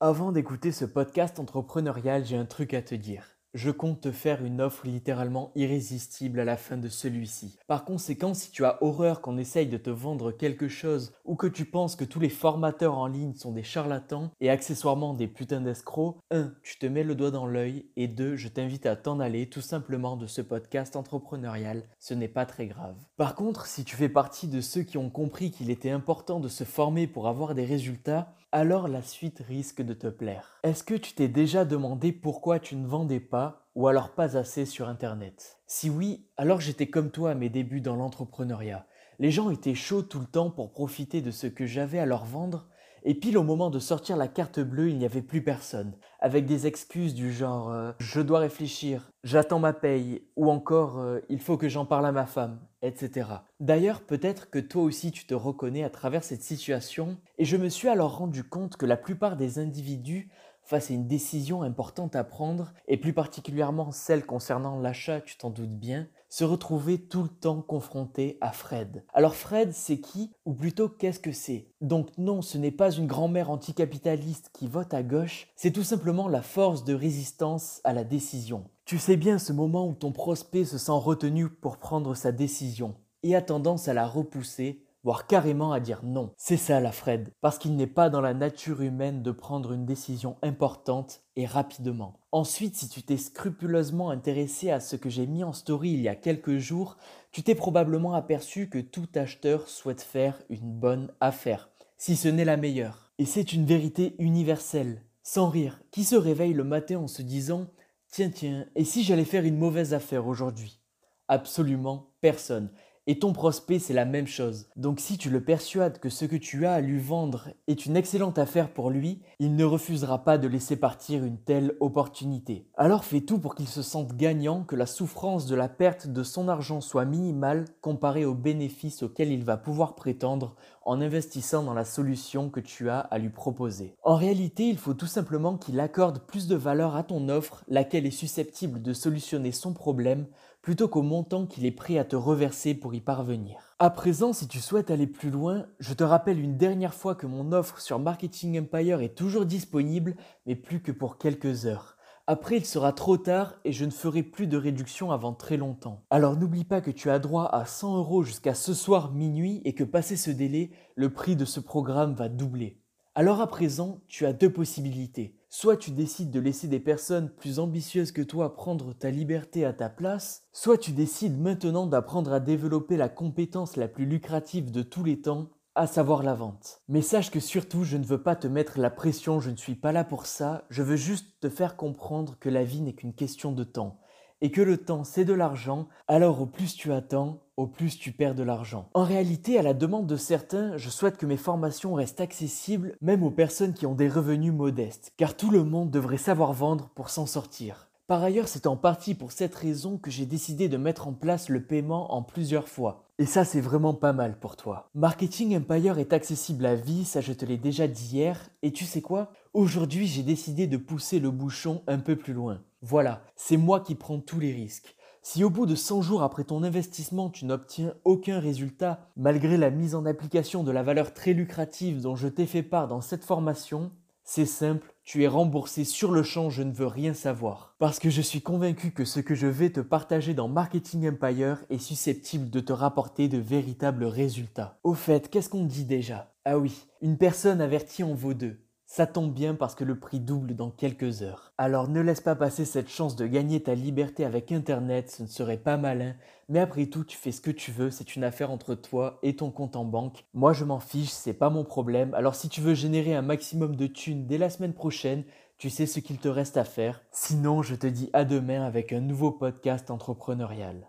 Avant d'écouter ce podcast entrepreneurial, j'ai un truc à te dire. Je compte te faire une offre littéralement irrésistible à la fin de celui-ci. Par conséquent, si tu as horreur qu'on essaye de te vendre quelque chose ou que tu penses que tous les formateurs en ligne sont des charlatans et accessoirement des putains d'escrocs, 1. Tu te mets le doigt dans l'œil et 2. Je t'invite à t'en aller tout simplement de ce podcast entrepreneurial. Ce n'est pas très grave. Par contre, si tu fais partie de ceux qui ont compris qu'il était important de se former pour avoir des résultats, alors la suite risque de te plaire. Est-ce que tu t'es déjà demandé pourquoi tu ne vendais pas ou alors pas assez sur Internet? Si oui, alors j'étais comme toi à mes débuts dans l'entrepreneuriat. Les gens étaient chauds tout le temps pour profiter de ce que j'avais à leur vendre et pile au moment de sortir la carte bleue, il n'y avait plus personne, avec des excuses du genre euh, je dois réfléchir, j'attends ma paye, ou encore euh, il faut que j'en parle à ma femme, etc. D'ailleurs, peut-être que toi aussi tu te reconnais à travers cette situation, et je me suis alors rendu compte que la plupart des individus face à une décision importante à prendre, et plus particulièrement celle concernant l'achat, tu t'en doutes bien, se retrouver tout le temps confronté à Fred. Alors Fred, c'est qui? Ou plutôt, qu'est-ce que c'est? Donc non, ce n'est pas une grand-mère anticapitaliste qui vote à gauche, c'est tout simplement la force de résistance à la décision. Tu sais bien ce moment où ton prospect se sent retenu pour prendre sa décision et a tendance à la repousser voire carrément à dire non. C'est ça la Fred, parce qu'il n'est pas dans la nature humaine de prendre une décision importante et rapidement. Ensuite, si tu t'es scrupuleusement intéressé à ce que j'ai mis en story il y a quelques jours, tu t'es probablement aperçu que tout acheteur souhaite faire une bonne affaire, si ce n'est la meilleure. Et c'est une vérité universelle. Sans rire, qui se réveille le matin en se disant Tiens, tiens, et si j'allais faire une mauvaise affaire aujourd'hui? Absolument personne. Et ton prospect, c'est la même chose. Donc si tu le persuades que ce que tu as à lui vendre est une excellente affaire pour lui, il ne refusera pas de laisser partir une telle opportunité. Alors fais tout pour qu'il se sente gagnant, que la souffrance de la perte de son argent soit minimale comparée aux bénéfices auxquels il va pouvoir prétendre en investissant dans la solution que tu as à lui proposer. En réalité, il faut tout simplement qu'il accorde plus de valeur à ton offre, laquelle est susceptible de solutionner son problème plutôt qu'au montant qu'il est prêt à te reverser pour y parvenir. À présent, si tu souhaites aller plus loin, je te rappelle une dernière fois que mon offre sur Marketing Empire est toujours disponible, mais plus que pour quelques heures. Après, il sera trop tard et je ne ferai plus de réduction avant très longtemps. Alors n'oublie pas que tu as droit à 100 euros jusqu'à ce soir minuit et que passé ce délai, le prix de ce programme va doubler. Alors à présent, tu as deux possibilités. Soit tu décides de laisser des personnes plus ambitieuses que toi prendre ta liberté à ta place, soit tu décides maintenant d'apprendre à développer la compétence la plus lucrative de tous les temps, à savoir la vente. Mais sache que surtout, je ne veux pas te mettre la pression, je ne suis pas là pour ça, je veux juste te faire comprendre que la vie n'est qu'une question de temps et que le temps c'est de l'argent, alors au plus tu attends, au plus tu perds de l'argent. En réalité, à la demande de certains, je souhaite que mes formations restent accessibles même aux personnes qui ont des revenus modestes, car tout le monde devrait savoir vendre pour s'en sortir. Par ailleurs, c'est en partie pour cette raison que j'ai décidé de mettre en place le paiement en plusieurs fois. Et ça, c'est vraiment pas mal pour toi. Marketing Empire est accessible à vie, ça je te l'ai déjà dit hier, et tu sais quoi? Aujourd'hui, j'ai décidé de pousser le bouchon un peu plus loin. Voilà, c'est moi qui prends tous les risques. Si au bout de 100 jours après ton investissement, tu n'obtiens aucun résultat, malgré la mise en application de la valeur très lucrative dont je t'ai fait part dans cette formation, c'est simple, tu es remboursé sur le champ, je ne veux rien savoir. Parce que je suis convaincu que ce que je vais te partager dans Marketing Empire est susceptible de te rapporter de véritables résultats. Au fait, qu'est-ce qu'on dit déjà? Ah oui, une personne avertie en vaut deux. Ça tombe bien parce que le prix double dans quelques heures. Alors ne laisse pas passer cette chance de gagner ta liberté avec Internet, ce ne serait pas malin, mais après tout tu fais ce que tu veux, c'est une affaire entre toi et ton compte en banque. Moi je m'en fiche, c'est pas mon problème, alors si tu veux générer un maximum de thunes dès la semaine prochaine, tu sais ce qu'il te reste à faire. Sinon je te dis à demain avec un nouveau podcast entrepreneurial.